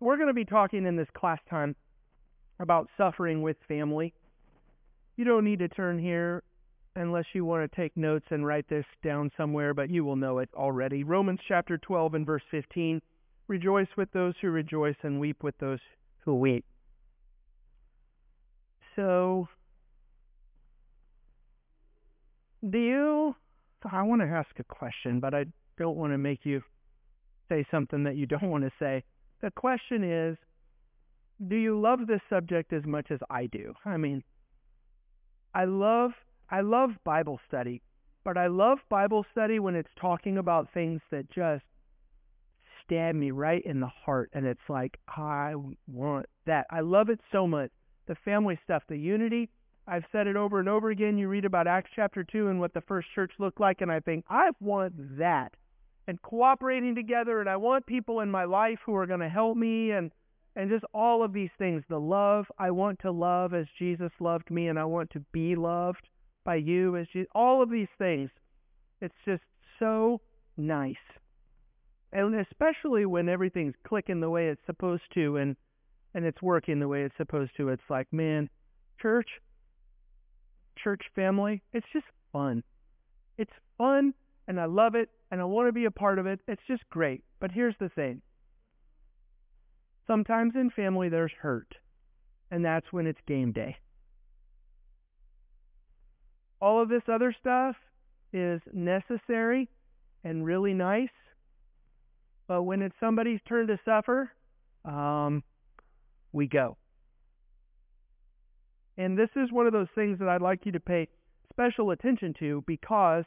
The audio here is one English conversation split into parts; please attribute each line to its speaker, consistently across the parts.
Speaker 1: we're going to be talking in this class time about suffering with family. You don't need to turn here unless you want to take notes and write this down somewhere, but you will know it already. Romans chapter 12 and verse 15 Rejoice with those who rejoice and weep with those who weep. So, do you? I want to ask a question, but I don't want to make you say something that you don't want to say. The question is Do you love this subject as much as I do? I mean, I love I love Bible study, but I love Bible study when it's talking about things that just stab me right in the heart and it's like I want that. I love it so much. The family stuff, the unity, I've said it over and over again. You read about Acts chapter 2 and what the first church looked like and I think I want that. And cooperating together and I want people in my life who are going to help me and and just all of these things, the love, I want to love as Jesus loved me and I want to be loved by you as you, all of these things. It's just so nice. And especially when everything's clicking the way it's supposed to and and it's working the way it's supposed to. It's like, man, church, church family, it's just fun. It's fun and I love it and I want to be a part of it. It's just great. But here's the thing. Sometimes in family there's hurt, and that's when it's game day all of this other stuff is necessary and really nice. But when it's somebody's turn to suffer, um, we go. And this is one of those things that I'd like you to pay special attention to because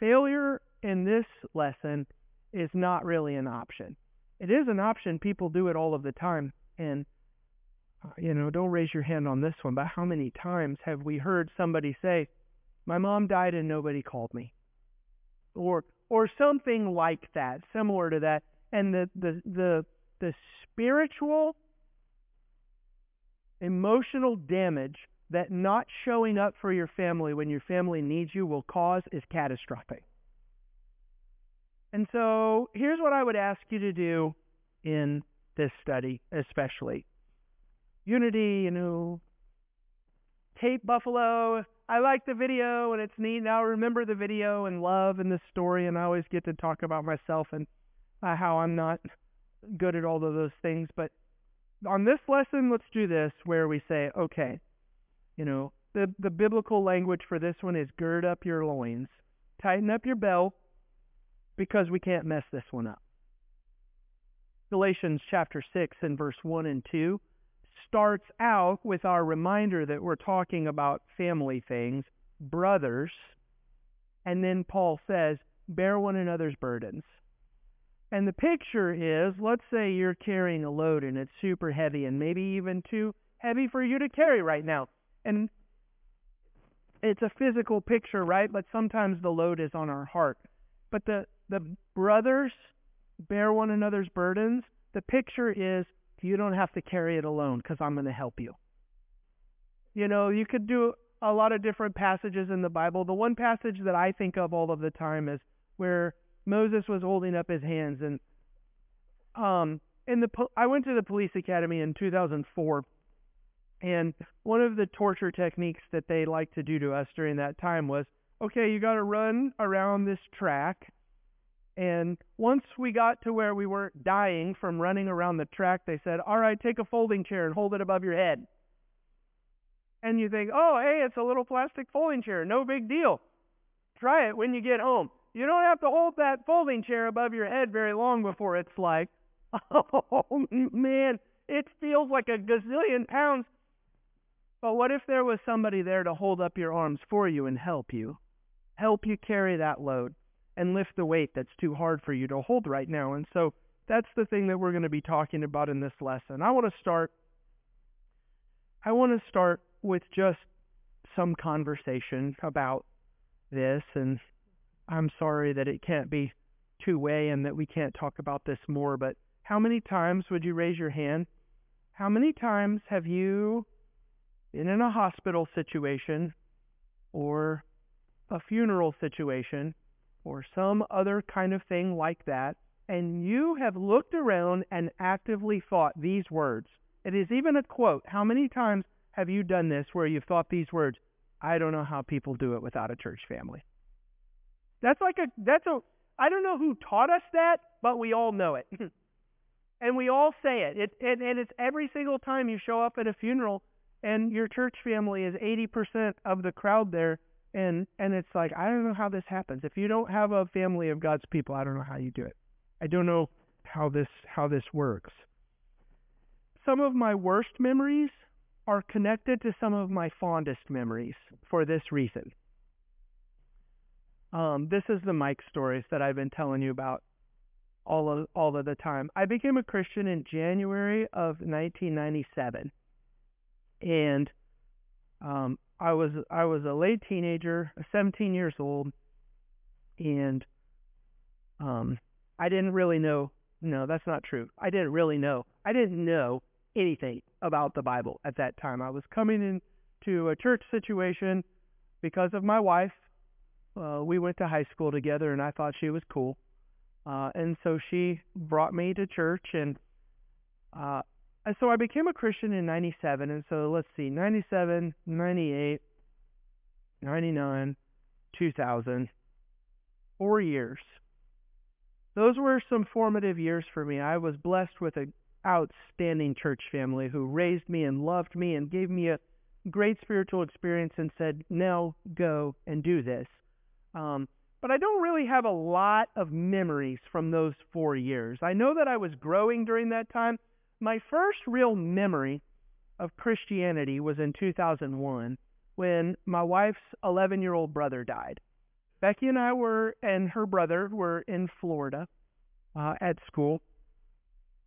Speaker 1: failure in this lesson is not really an option. It is an option. People do it all of the time. And uh, you know, don't raise your hand on this one, but how many times have we heard somebody say, "My mom died and nobody called me," or or something like that, similar to that, and the the the the spiritual, emotional damage that not showing up for your family when your family needs you will cause is catastrophic. And so here's what I would ask you to do in this study, especially. Unity, you know, Tape Buffalo. I like the video and it's neat. Now remember the video and love and the story, and I always get to talk about myself and uh, how I'm not good at all of those things. But on this lesson, let's do this where we say, okay, you know, the, the biblical language for this one is gird up your loins, tighten up your belt, because we can't mess this one up. Galatians chapter 6 and verse 1 and 2 starts out with our reminder that we're talking about family things, brothers, and then Paul says, bear one another's burdens. And the picture is, let's say you're carrying a load and it's super heavy and maybe even too heavy for you to carry right now. And it's a physical picture, right? But sometimes the load is on our heart. But the, the brothers bear one another's burdens. The picture is you don't have to carry it alone because I'm going to help you. You know, you could do a lot of different passages in the Bible. The one passage that I think of all of the time is where Moses was holding up his hands and um in the I went to the police academy in 2004 and one of the torture techniques that they liked to do to us during that time was okay, you got to run around this track and once we got to where we weren't dying from running around the track, they said, All right, take a folding chair and hold it above your head. And you think, Oh, hey, it's a little plastic folding chair. No big deal. Try it when you get home. You don't have to hold that folding chair above your head very long before it's like, Oh, man, it feels like a gazillion pounds. But what if there was somebody there to hold up your arms for you and help you? Help you carry that load and lift the weight that's too hard for you to hold right now. And so that's the thing that we're going to be talking about in this lesson. I want to start I want to start with just some conversation about this and I'm sorry that it can't be two way and that we can't talk about this more, but how many times would you raise your hand? How many times have you been in a hospital situation or a funeral situation or some other kind of thing like that, and you have looked around and actively thought these words. It is even a quote. How many times have you done this where you've thought these words? I don't know how people do it without a church family. That's like a that's a I don't know who taught us that, but we all know it. and we all say it. It and, and it's every single time you show up at a funeral and your church family is 80% of the crowd there and and it's like I don't know how this happens. If you don't have a family of God's people, I don't know how you do it. I don't know how this how this works. Some of my worst memories are connected to some of my fondest memories for this reason. Um, this is the Mike stories that I've been telling you about all of all of the time. I became a Christian in January of 1997, and um, I was I was a late teenager, 17 years old, and um, I didn't really know. No, that's not true. I didn't really know. I didn't know anything about the Bible at that time. I was coming into a church situation because of my wife. Uh, we went to high school together, and I thought she was cool. Uh, and so she brought me to church, and uh, so I became a Christian in 97. And so let's see, 97, 98, 99, 2000, four years. Those were some formative years for me. I was blessed with an outstanding church family who raised me and loved me and gave me a great spiritual experience and said, now go and do this. Um, but I don't really have a lot of memories from those four years. I know that I was growing during that time, my first real memory of Christianity was in 2001 when my wife's 11 year old brother died. Becky and I were, and her brother were in Florida uh, at school,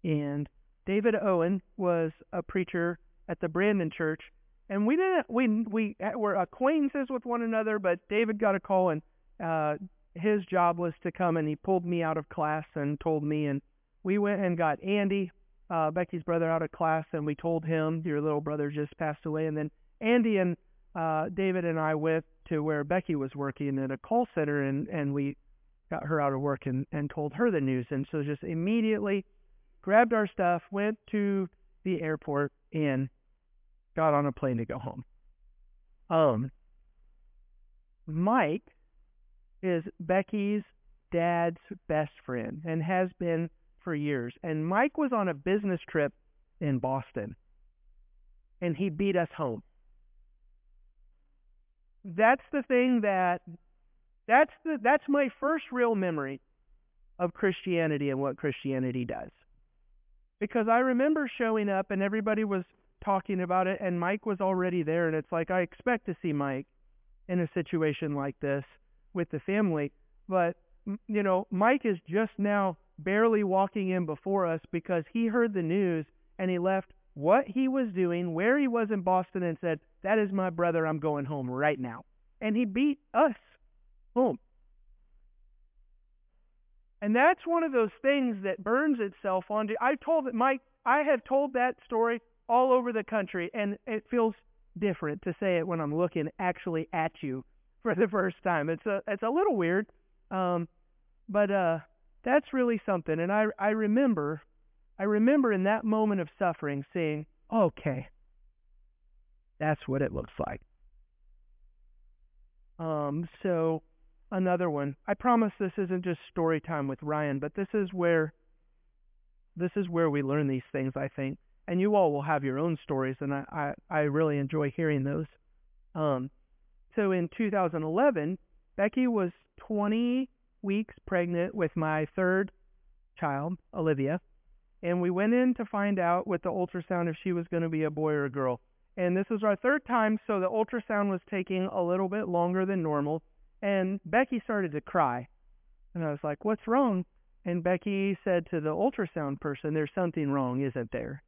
Speaker 1: and David Owen was a preacher at the Brandon Church, and we didn't we we were acquaintances with one another, but David got a call and uh, his job was to come and he pulled me out of class and told me, and we went and got Andy, uh, Becky's brother out of class, and we told him your little brother just passed away. And then Andy and uh, David and I went to where Becky was working at a call center, and and we got her out of work and and told her the news. And so just immediately grabbed our stuff, went to the airport, and got on a plane to go home. Um, Mike is Becky's dad's best friend and has been for years. And Mike was on a business trip in Boston, and he beat us home. That's the thing that that's the that's my first real memory of Christianity and what Christianity does. Because I remember showing up and everybody was talking about it and Mike was already there and it's like I expect to see Mike in a situation like this with the family, but you know, Mike is just now barely walking in before us because he heard the news and he left what he was doing, where he was in Boston, and said, That is my brother. I'm going home right now. And he beat us home. And that's one of those things that burns itself onto. I told it, Mike, I have told that story all over the country, and it feels different to say it when I'm looking actually at you for the first time. It's a it's a little weird, um, but uh, that's really something. And I, I remember, I remember in that moment of suffering saying, okay, that's what it looks like. Um, so another one. I promise this isn't just story time with Ryan, but this is where this is where we learn these things, I think. And you all will have your own stories, and I, I, I really enjoy hearing those. Um, so in 2011, Becky was 20 weeks pregnant with my third child, Olivia, and we went in to find out with the ultrasound if she was going to be a boy or a girl. And this was our third time, so the ultrasound was taking a little bit longer than normal. And Becky started to cry. And I was like, What's wrong? And Becky said to the ultrasound person, There's something wrong, isn't there?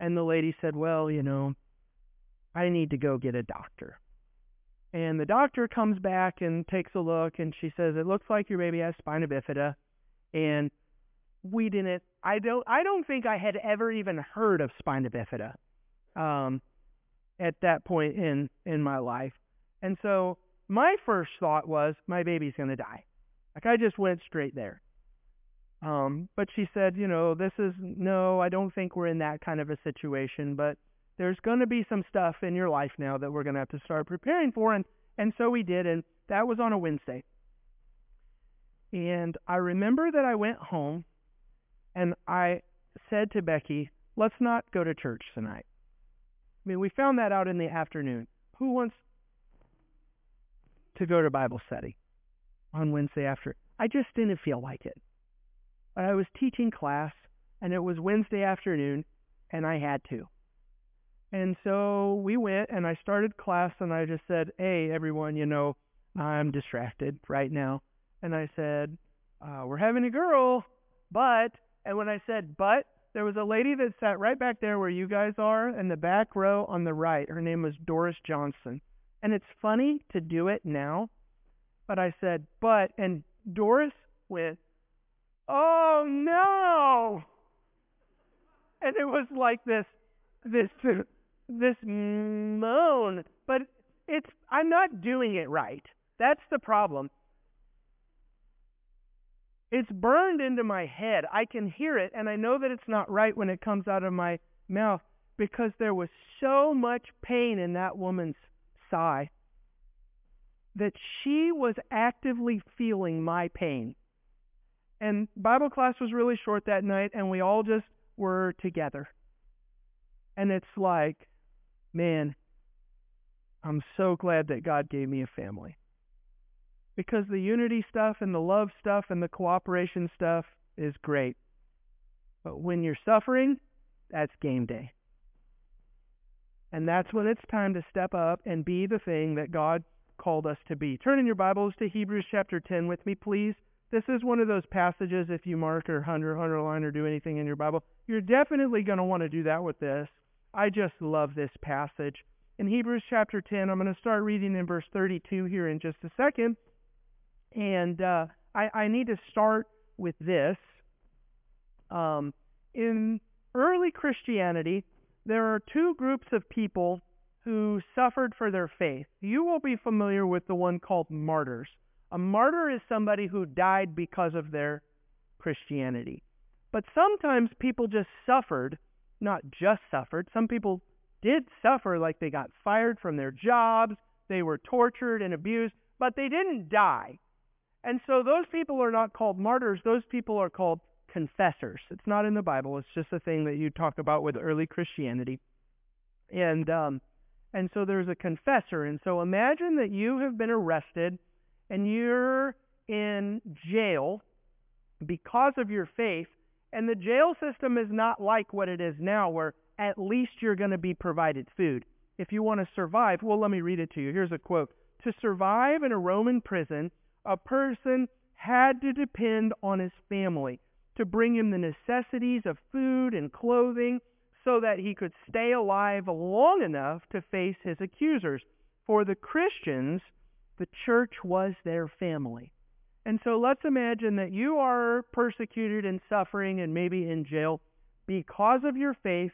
Speaker 1: And the lady said, Well, you know, I need to go get a doctor. And the doctor comes back and takes a look, and she says, "It looks like your baby has spina bifida." And we didn't. I don't. I don't think I had ever even heard of spina bifida um, at that point in in my life. And so my first thought was, my baby's going to die. Like I just went straight there. Um, but she said, you know, this is no, I don't think we're in that kind of a situation, but there's going to be some stuff in your life now that we're going to have to start preparing for. And, and so we did. And that was on a Wednesday. And I remember that I went home and I said to Becky, let's not go to church tonight. I mean, we found that out in the afternoon. Who wants to go to Bible study on Wednesday after? I just didn't feel like it. But I was teaching class, and it was Wednesday afternoon, and I had to. And so we went, and I started class, and I just said, Hey, everyone, you know, I'm distracted right now. And I said, uh, We're having a girl, but, and when I said but, there was a lady that sat right back there where you guys are in the back row on the right. Her name was Doris Johnson. And it's funny to do it now, but I said, but, and Doris went, oh no! And it was like this, this, this moan. But it's, I'm not doing it right. That's the problem. It's burned into my head. I can hear it, and I know that it's not right when it comes out of my mouth because there was so much pain in that woman's sigh that she was actively feeling my pain. And Bible class was really short that night, and we all just were together. And it's like, man, I'm so glad that God gave me a family because the unity stuff and the love stuff and the cooperation stuff is great. But when you're suffering, that's game day. And that's when it's time to step up and be the thing that God called us to be. Turn in your Bibles to Hebrews chapter 10 with me, please. This is one of those passages, if you mark or under, underline or do anything in your Bible, you're definitely going to want to do that with this. I just love this passage. In Hebrews chapter 10, I'm going to start reading in verse 32 here in just a second. And uh, I, I, need to start with this. Um, in early Christianity, there are two groups of people who suffered for their faith. You will be familiar with the one called martyrs. A martyr is somebody who died because of their Christianity. But sometimes people just suffered, not just suffered. Some people did suffer, like they got fired from their jobs, they were tortured and abused, but they didn't die. And so those people are not called martyrs, those people are called confessors. It's not in the Bible, it's just a thing that you talk about with early Christianity. And um and so there's a confessor. And so imagine that you have been arrested and you're in jail because of your faith, and the jail system is not like what it is now, where at least you're going to be provided food. If you want to survive, well, let me read it to you. Here's a quote To survive in a Roman prison, a person had to depend on his family to bring him the necessities of food and clothing so that he could stay alive long enough to face his accusers. For the Christians, the church was their family. And so let's imagine that you are persecuted and suffering and maybe in jail because of your faith.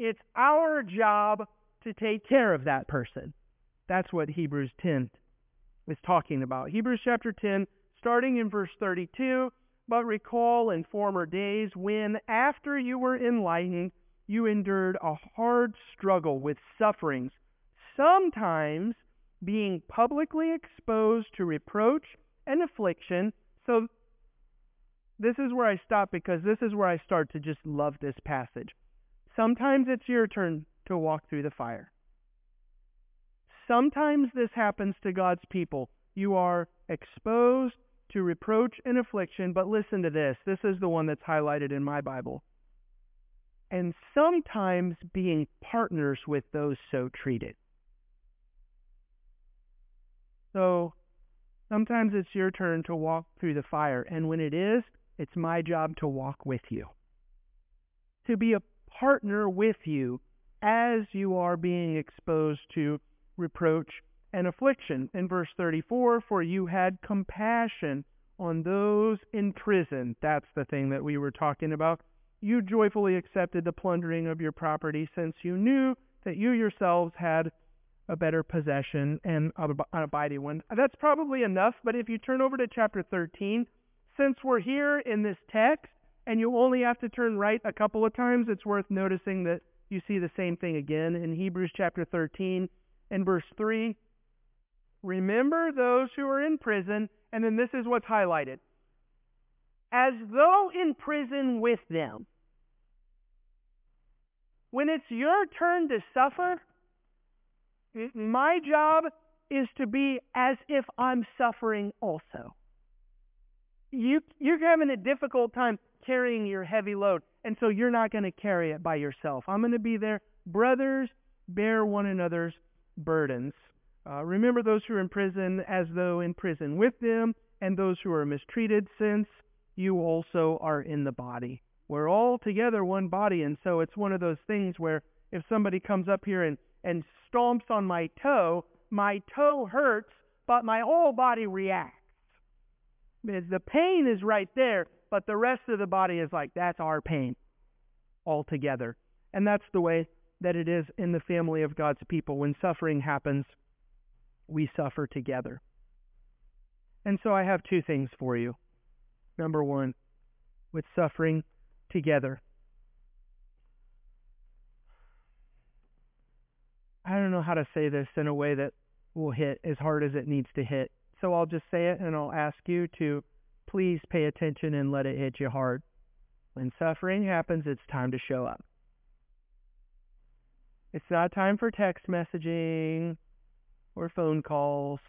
Speaker 1: It's our job to take care of that person. That's what Hebrews 10 is talking about. Hebrews chapter 10, starting in verse 32. But recall in former days when, after you were enlightened, you endured a hard struggle with sufferings, sometimes being publicly exposed to reproach and affliction. So, this is where I stop because this is where I start to just love this passage. Sometimes it's your turn to walk through the fire. Sometimes this happens to God's people. You are exposed to reproach and affliction, but listen to this. This is the one that's highlighted in my Bible. And sometimes being partners with those so treated. So sometimes it's your turn to walk through the fire. And when it is, it's my job to walk with you. To be a partner with you as you are being exposed to reproach and affliction. In verse 34, for you had compassion on those in prison. That's the thing that we were talking about. You joyfully accepted the plundering of your property since you knew that you yourselves had a better possession and an abiding one. That's probably enough, but if you turn over to chapter 13, since we're here in this text and you only have to turn right a couple of times, it's worth noticing that you see the same thing again in Hebrews chapter 13 and verse 3. Remember those who are in prison, and then this is what's highlighted. As though in prison with them. When it's your turn to suffer, my job is to be as if I'm suffering also. You, you're having a difficult time carrying your heavy load, and so you're not going to carry it by yourself. I'm going to be there. Brothers, bear one another's burdens. Uh, remember those who are in prison as though in prison with them, and those who are mistreated, since you also are in the body. We're all together one body, and so it's one of those things where if somebody comes up here and, and stomps on my toe, my toe hurts, but my whole body reacts. The pain is right there, but the rest of the body is like, that's our pain altogether. And that's the way that it is in the family of God's people. When suffering happens, we suffer together. And so I have two things for you. Number one, with suffering together. I don't know how to say this in a way that will hit as hard as it needs to hit. So I'll just say it and I'll ask you to please pay attention and let it hit you hard. When suffering happens, it's time to show up. It's not time for text messaging or phone calls.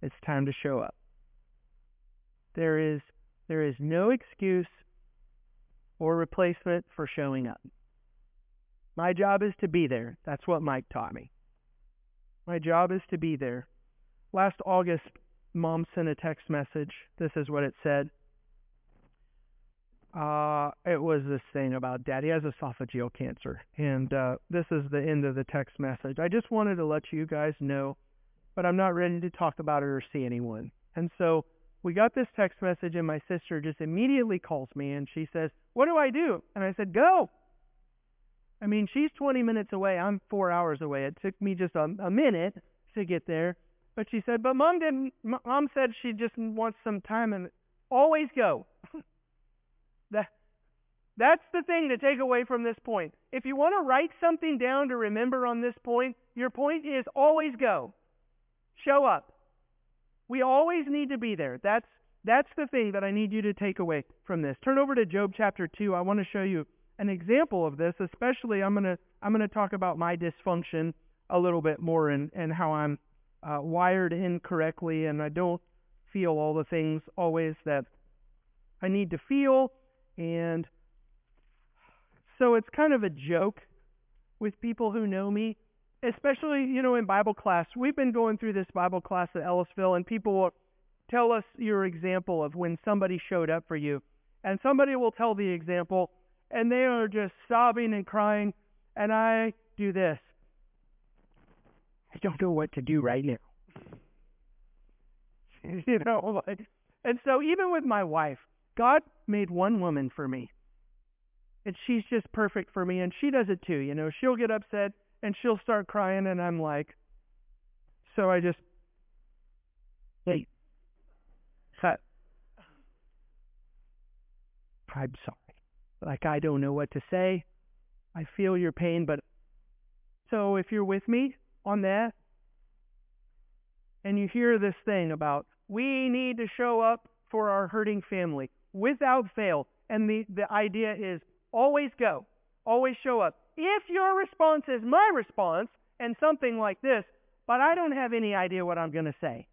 Speaker 1: It's time to show up. There is there is no excuse or replacement for showing up. My job is to be there. That's what Mike taught me. My job is to be there. Last August, mom sent a text message. This is what it said. Uh, it was this thing about daddy has esophageal cancer. And uh, this is the end of the text message. I just wanted to let you guys know, but I'm not ready to talk about it or see anyone. And so we got this text message, and my sister just immediately calls me and she says, What do I do? And I said, Go. I mean, she's 20 minutes away. I'm four hours away. It took me just a, a minute to get there. But she said, but mom didn't. Mom said she just wants some time and always go. that that's the thing to take away from this point. If you want to write something down to remember on this point, your point is always go. Show up. We always need to be there. That's that's the thing that I need you to take away from this. Turn over to Job chapter 2. I want to show you an example of this, especially I'm going to I'm going to talk about my dysfunction a little bit more and and how I'm uh, wired incorrectly, and I don't feel all the things always that I need to feel. And so it's kind of a joke with people who know me, especially, you know, in Bible class. We've been going through this Bible class at Ellisville, and people will tell us your example of when somebody showed up for you. And somebody will tell the example, and they are just sobbing and crying, and I do this. I don't know what to do right now. you know, like, and so even with my wife, God made one woman for me. And she's just perfect for me, and she does it too. You know, she'll get upset and she'll start crying, and I'm like, so I just, hey, cut. I'm sorry. Like, I don't know what to say. I feel your pain, but so if you're with me, on that, and you hear this thing about we need to show up for our hurting family without fail, and the, the idea is always go, always show up. If your response is my response and something like this, but I don't have any idea what I'm going to say,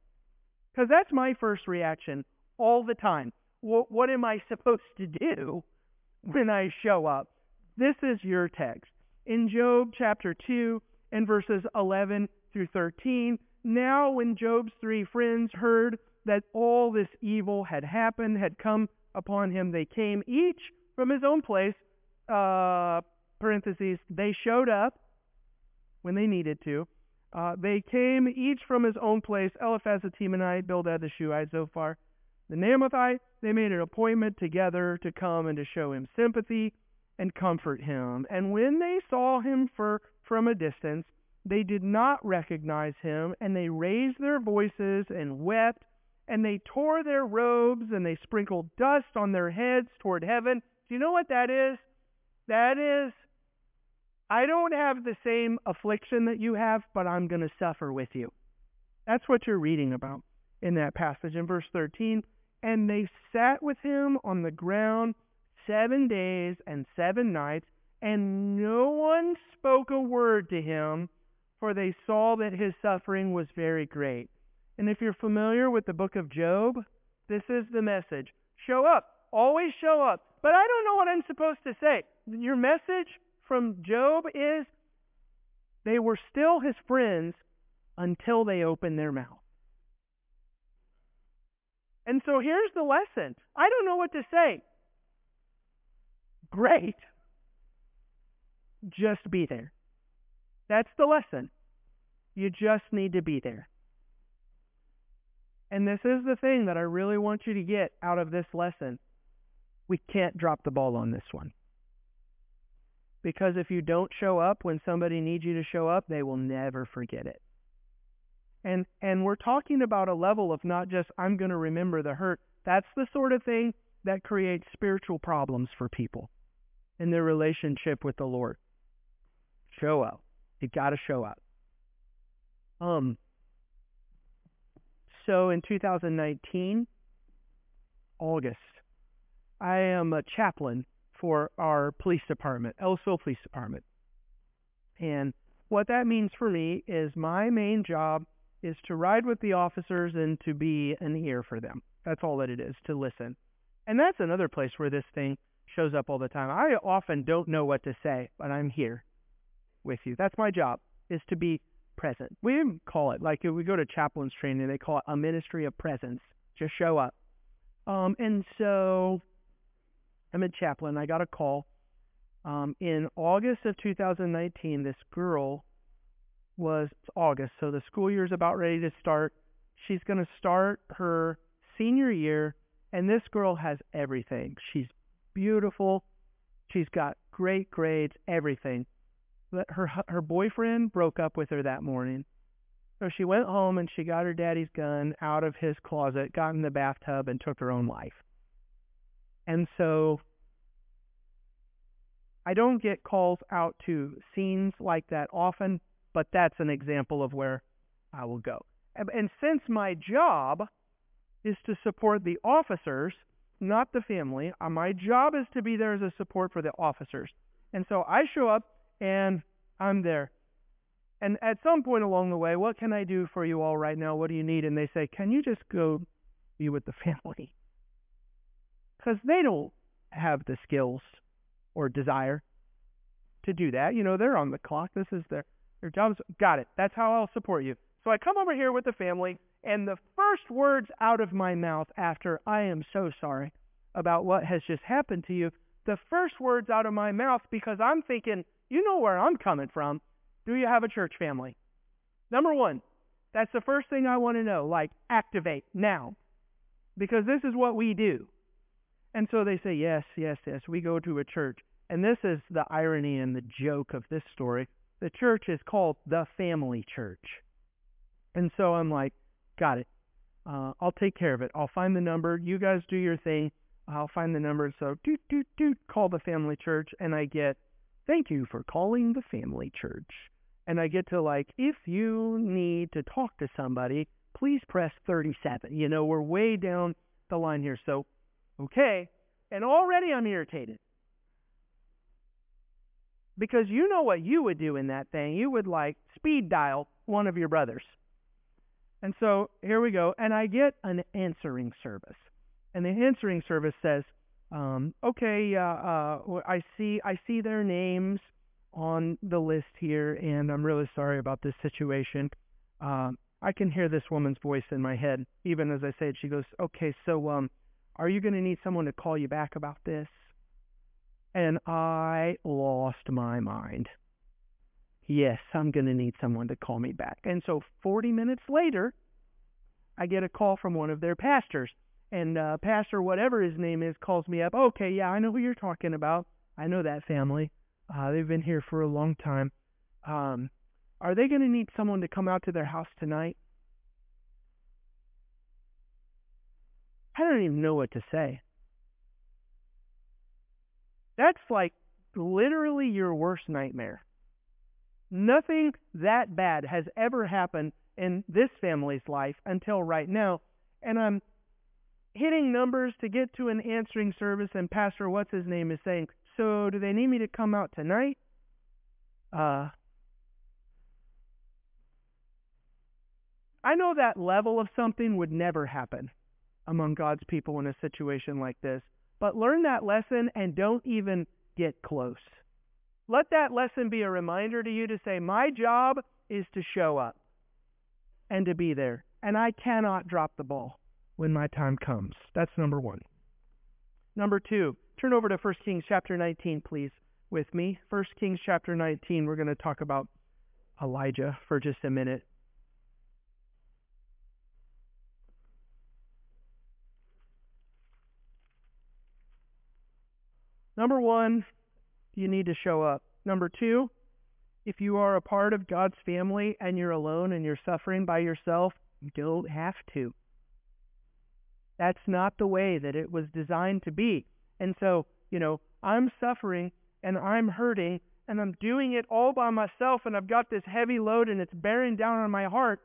Speaker 1: because that's my first reaction all the time. What, what am I supposed to do when I show up? This is your text. In Job chapter 2, and verses 11 through 13. Now, when Job's three friends heard that all this evil had happened, had come upon him, they came each from his own place. Uh, parentheses, they showed up when they needed to. Uh, they came each from his own place. Eliphaz the Temanite, Bildad the Shuhite, Zophar the Naamathite. They made an appointment together to come and to show him sympathy and comfort him. And when they saw him for from a distance, they did not recognize him, and they raised their voices and wept and they tore their robes and they sprinkled dust on their heads toward heaven. Do you know what that is? That is, I don't have the same affliction that you have, but I'm going to suffer with you. That's what you're reading about in that passage in verse 13. And they sat with him on the ground seven days and seven nights, and no one spoke a word to him, for they saw that his suffering was very great. And if you're familiar with the book of Job, this is the message. Show up. Always show up. But I don't know what I'm supposed to say. Your message from Job is they were still his friends until they opened their mouth. And so here's the lesson. I don't know what to say. Great. Just be there. That's the lesson. You just need to be there. And this is the thing that I really want you to get out of this lesson. We can't drop the ball on this one. Because if you don't show up when somebody needs you to show up, they will never forget it. And and we're talking about a level of not just I'm going to remember the hurt. That's the sort of thing that creates spiritual problems for people in their relationship with the Lord. Show up. You got to show up. Um so in 2019 August I am a chaplain for our police department, Ellisville Police Department. And what that means for me is my main job is to ride with the officers and to be an ear for them. That's all that it is, to listen. And that's another place where this thing shows up all the time. I often don't know what to say, but I'm here with you. That's my job, is to be present. We call it, like if we go to chaplain's training, they call it a ministry of presence. Just show up. Um, and so I'm a chaplain. I got a call. Um, in August of 2019, this girl was August, so the school year is about ready to start. She's going to start her senior year, and this girl has everything. She's beautiful. She's got great grades, everything. But her her boyfriend broke up with her that morning. So she went home and she got her daddy's gun out of his closet, got in the bathtub, and took her own life. And so I don't get calls out to scenes like that often, but that's an example of where I will go. And since my job is to support the officers, not the family, uh, my job is to be there as a support for the officers. And so I show up and I'm there. And at some point along the way, what can I do for you all right now? What do you need? And they say, can you just go be with the family? Because they don't have the skills or desire to do that. You know, they're on the clock. This is their your job's got it. That's how I'll support you. So I come over here with the family, and the first words out of my mouth after I am so sorry about what has just happened to you, the first words out of my mouth because I'm thinking, you know where I'm coming from. Do you have a church family? Number one, that's the first thing I want to know. Like, activate now. Because this is what we do. And so they say, yes, yes, yes, we go to a church. And this is the irony and the joke of this story the church is called the family church. And so I'm like, got it. Uh, I'll take care of it. I'll find the number. You guys do your thing. I'll find the number. So doot doot doot call the family church and I get thank you for calling the family church. And I get to like if you need to talk to somebody, please press 37. You know, we're way down the line here. So okay. And already I'm irritated. Because you know what you would do in that thing. You would like speed dial one of your brothers. And so here we go. And I get an answering service. And the answering service says, um, okay, uh, uh, I see, I see their names on the list here, and I'm really sorry about this situation. Uh, I can hear this woman's voice in my head, even as I say it. She goes, okay, so um, are you going to need someone to call you back about this? And I lost my mind. Yes, I'm going to need someone to call me back. And so 40 minutes later, I get a call from one of their pastors. And uh, Pastor, whatever his name is, calls me up. Okay, yeah, I know who you're talking about. I know that family. Uh, they've been here for a long time. Um, are they going to need someone to come out to their house tonight? I don't even know what to say. That's like literally your worst nightmare. Nothing that bad has ever happened in this family's life until right now. And I'm hitting numbers to get to an answering service, and Pastor, what's his name, is saying, So do they need me to come out tonight? Uh, I know that level of something would never happen among God's people in a situation like this. But learn that lesson and don't even get close. Let that lesson be a reminder to you to say, My job is to show up and to be there. And I cannot drop the ball when my time comes. That's number one. Number two, turn over to 1 Kings chapter 19, please, with me. 1 Kings chapter 19, we're going to talk about Elijah for just a minute. Number one, you need to show up. Number two, if you are a part of God's family and you're alone and you're suffering by yourself, you don't have to. That's not the way that it was designed to be. And so, you know, I'm suffering and I'm hurting and I'm doing it all by myself and I've got this heavy load and it's bearing down on my heart.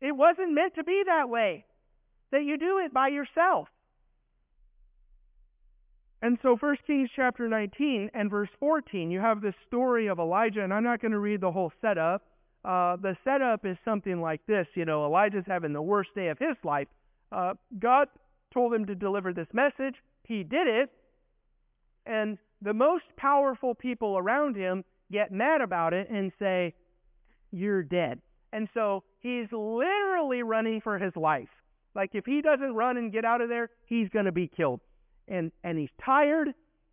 Speaker 1: It wasn't meant to be that way, that you do it by yourself. And so 1 Kings chapter 19 and verse 14, you have this story of Elijah, and I'm not going to read the whole setup. Uh, the setup is something like this. You know, Elijah's having the worst day of his life. Uh, God told him to deliver this message. He did it. And the most powerful people around him get mad about it and say, You're dead. And so he's literally running for his life. Like if he doesn't run and get out of there, he's going to be killed and, and he's tired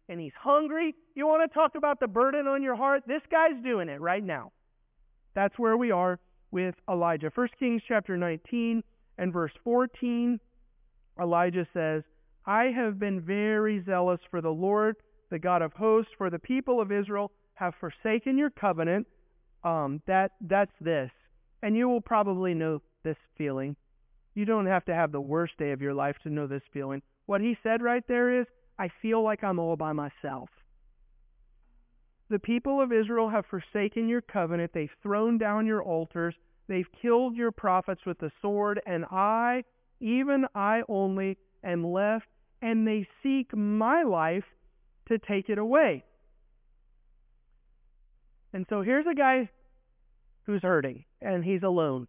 Speaker 1: and he's hungry. You want to talk about the burden on your heart? This guy's doing it right now. That's where we are with Elijah. 1 Kings chapter 19 and verse 14, Elijah says, I have been very zealous for the Lord, the God of hosts, for the people of Israel have forsaken your covenant. Um, that that's this, and you will probably know this feeling. You don't have to have the worst day of your life to know this feeling. What he said right there is, I feel like I'm all by myself. The people of Israel have forsaken your covenant. They've thrown down your altars. They've killed your prophets with the sword. And I, even I only, am left. And they seek my life to take it away. And so here's a guy who's hurting, and he's alone.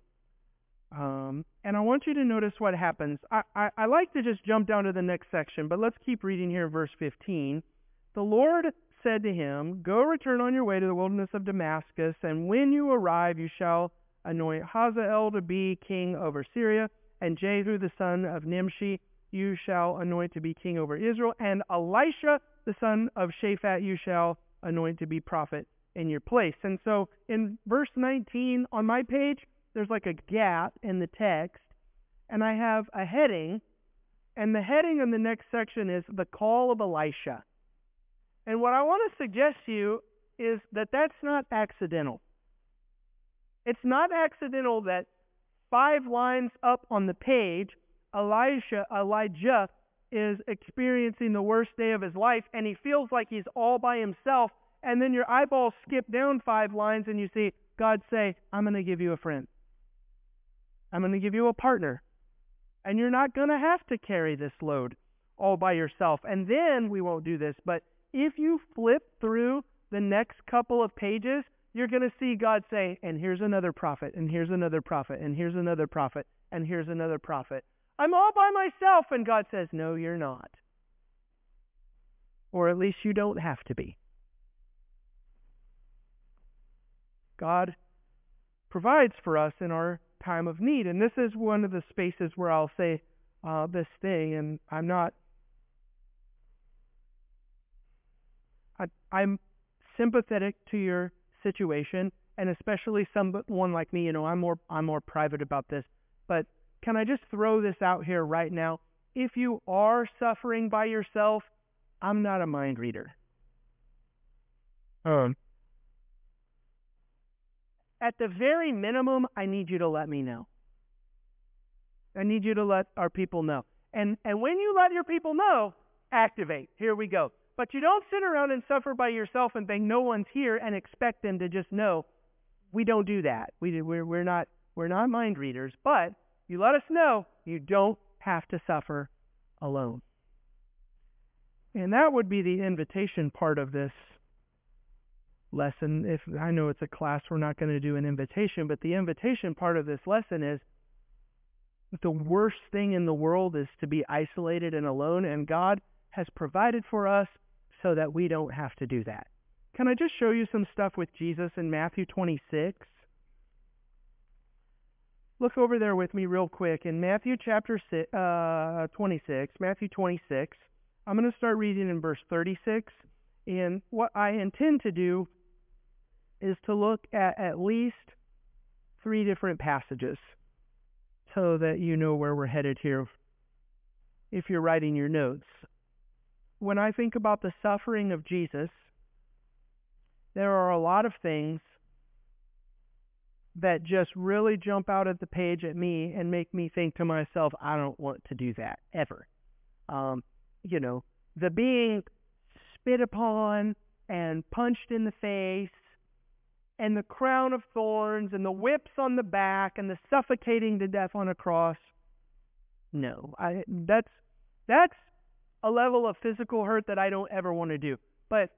Speaker 1: Um, and I want you to notice what happens. I, I, I like to just jump down to the next section, but let's keep reading here, verse 15. The Lord said to him, Go return on your way to the wilderness of Damascus, and when you arrive, you shall anoint Hazael to be king over Syria, and Jehu the son of Nimshi you shall anoint to be king over Israel, and Elisha the son of Shaphat you shall anoint to be prophet in your place. And so in verse 19 on my page, there's like a gap in the text, and I have a heading, and the heading in the next section is the call of Elisha. And what I want to suggest to you is that that's not accidental. It's not accidental that five lines up on the page, Elisha, Elijah is experiencing the worst day of his life, and he feels like he's all by himself. And then your eyeballs skip down five lines, and you see God say, I'm going to give you a friend. I'm going to give you a partner. And you're not going to have to carry this load all by yourself. And then we won't do this, but if you flip through the next couple of pages, you're going to see God say, and here's another prophet, and here's another prophet, and here's another prophet, and here's another prophet. I'm all by myself. And God says, no, you're not. Or at least you don't have to be. God provides for us in our time of need. And this is one of the spaces where I'll say uh, this thing, and I'm not. I, I'm sympathetic to your situation, and especially someone like me. You know, I'm more I'm more private about this. But can I just throw this out here right now? If you are suffering by yourself, I'm not a mind reader. Um, at the very minimum, I need you to let me know. I need you to let our people know. And and when you let your people know, activate. Here we go. But you don't sit around and suffer by yourself and think no one's here and expect them to just know. We don't do that. We we're we're not we're not mind readers. But you let us know you don't have to suffer alone. And that would be the invitation part of this lesson. If I know it's a class, we're not going to do an invitation, but the invitation part of this lesson is the worst thing in the world is to be isolated and alone, and God has provided for us so that we don't have to do that. Can I just show you some stuff with Jesus in Matthew 26? Look over there with me real quick in Matthew chapter uh, 26. Matthew 26. I'm going to start reading in verse 36. And what I intend to do is to look at at least three different passages so that you know where we're headed here if you're writing your notes. When I think about the suffering of Jesus, there are a lot of things that just really jump out at the page at me and make me think to myself, I don't want to do that ever. Um, you know, the being spit upon and punched in the face and the crown of thorns and the whips on the back and the suffocating to death on a cross. No, I that's that's a level of physical hurt that I don't ever want to do. But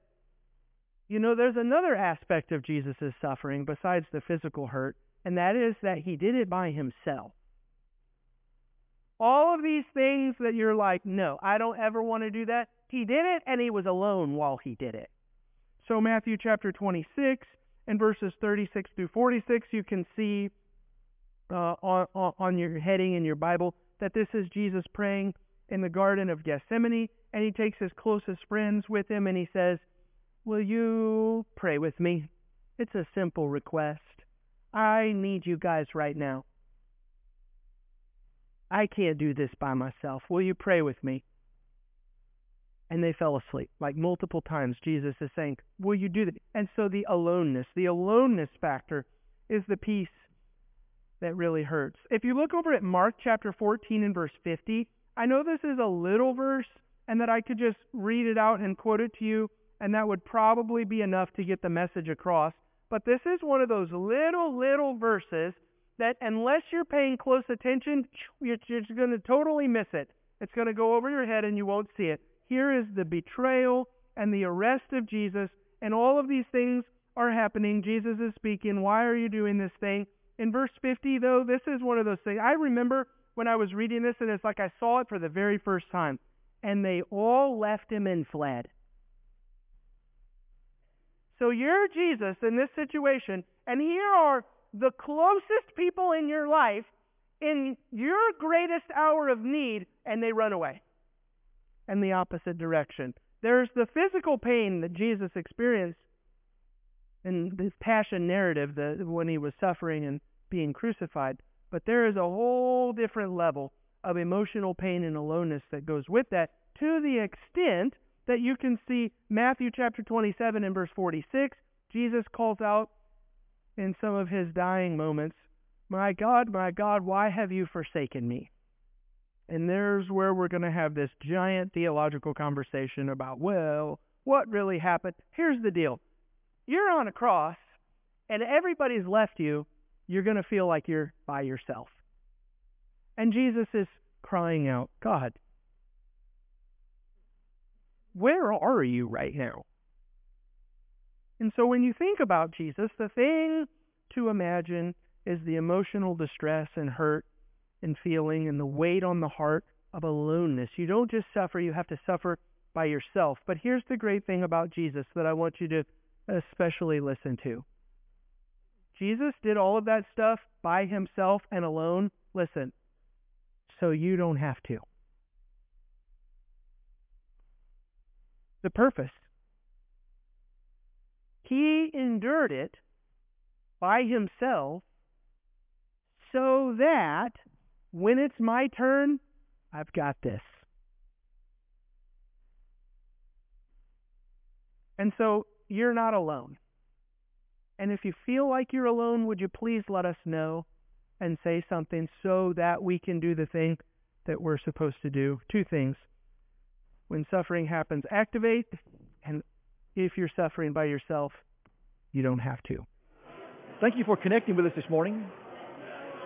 Speaker 1: you know, there's another aspect of Jesus' suffering besides the physical hurt, and that is that he did it by himself. All of these things that you're like, no, I don't ever want to do that. He did it, and he was alone while he did it. So, Matthew chapter 26 and verses 36 through 46, you can see uh, on, on your heading in your Bible that this is Jesus praying in the Garden of Gethsemane, and he takes his closest friends with him, and he says, Will you pray with me? It's a simple request. I need you guys right now. I can't do this by myself. Will you pray with me? And they fell asleep. Like multiple times, Jesus is saying, Will you do that? And so the aloneness, the aloneness factor is the piece that really hurts. If you look over at Mark chapter 14 and verse 50, I know this is a little verse and that I could just read it out and quote it to you, and that would probably be enough to get the message across. But this is one of those little, little verses that unless you're paying close attention, you're just going to totally miss it. It's going to go over your head and you won't see it. Here is the betrayal and the arrest of Jesus, and all of these things are happening. Jesus is speaking. Why are you doing this thing? In verse 50, though, this is one of those things. I remember when I was reading this, and it's like I saw it for the very first time. And they all left him and fled. So you're Jesus in this situation, and here are the closest people in your life in your greatest hour of need, and they run away in the opposite direction. There's the physical pain that Jesus experienced in this passion narrative when he was suffering and being crucified, but there is a whole different level of emotional pain and aloneness that goes with that to the extent that you can see Matthew chapter 27 and verse 46. Jesus calls out in some of his dying moments, My God, my God, why have you forsaken me? And there's where we're going to have this giant theological conversation about, well, what really happened? Here's the deal you're on a cross, and everybody's left you, you're going to feel like you're by yourself. And Jesus is crying out, God, where are you right now? And so when you think about Jesus, the thing to imagine is the emotional distress and hurt and feeling and the weight on the heart of aloneness. You don't just suffer, you have to suffer by yourself. But here's the great thing about Jesus that I want you to especially listen to. Jesus did all of that stuff by himself and alone. Listen, so you don't have to. the purpose. He endured it by himself so that when it's my turn, I've got this. And so you're not alone. And if you feel like you're alone, would you please let us know? and say something so that we can do the thing that we're supposed to do. Two things. When suffering happens, activate, and if you're suffering by yourself, you don't have to.
Speaker 2: Thank you for connecting with us this morning.